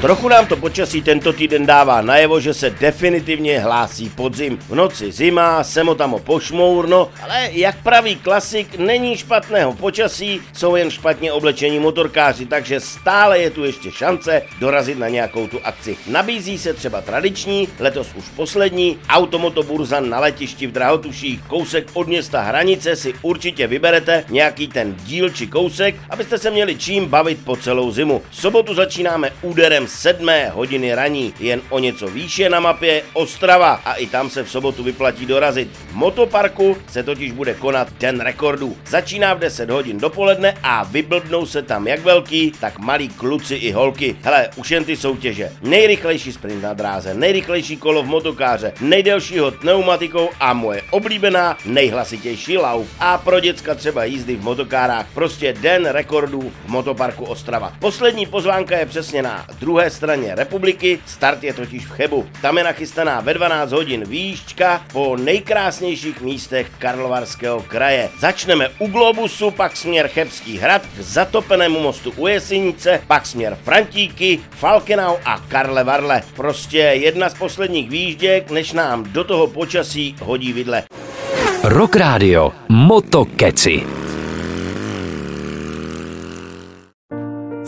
Trochu nám to počasí tento týden dává najevo, že se definitivně hlásí podzim. V noci zima, semotamo pošmourno, ale jak praví klasik, není špatného počasí, jsou jen špatně oblečení motorkáři, takže stále je tu ještě šance dorazit na nějakou tu akci. Nabízí se třeba tradiční, letos už poslední, automotoburza na letišti v Drahotuších, kousek od města Hranice si určitě vyberete nějaký ten díl či kousek, abyste se měli čím bavit po celou zimu. V sobotu začínáme úderem 7 hodiny raní. Jen o něco výše na mapě Ostrava a i tam se v sobotu vyplatí dorazit. V motoparku se totiž bude konat den rekordů. Začíná v 10 hodin dopoledne a vyblbnou se tam jak velký, tak malí kluci i holky. Hele, už jen ty soutěže. Nejrychlejší sprint na dráze, nejrychlejší kolo v motokáře, nejdelší hod pneumatikou a moje oblíbená nejhlasitější lauf. A pro děcka třeba jízdy v motokárách. Prostě den rekordů v motoparku Ostrava. Poslední pozvánka je přesně na druhé druhé straně republiky, start je totiž v Chebu. Tam je nachystaná ve 12 hodin výšťka po nejkrásnějších místech Karlovarského kraje. Začneme u Globusu, pak směr Chebský hrad k zatopenému mostu u Jesenice, pak směr Frantíky, Falkenau a Karle Varle. Prostě jedna z posledních výjížděk, než nám do toho počasí hodí vidle. Rock Radio Motokeci.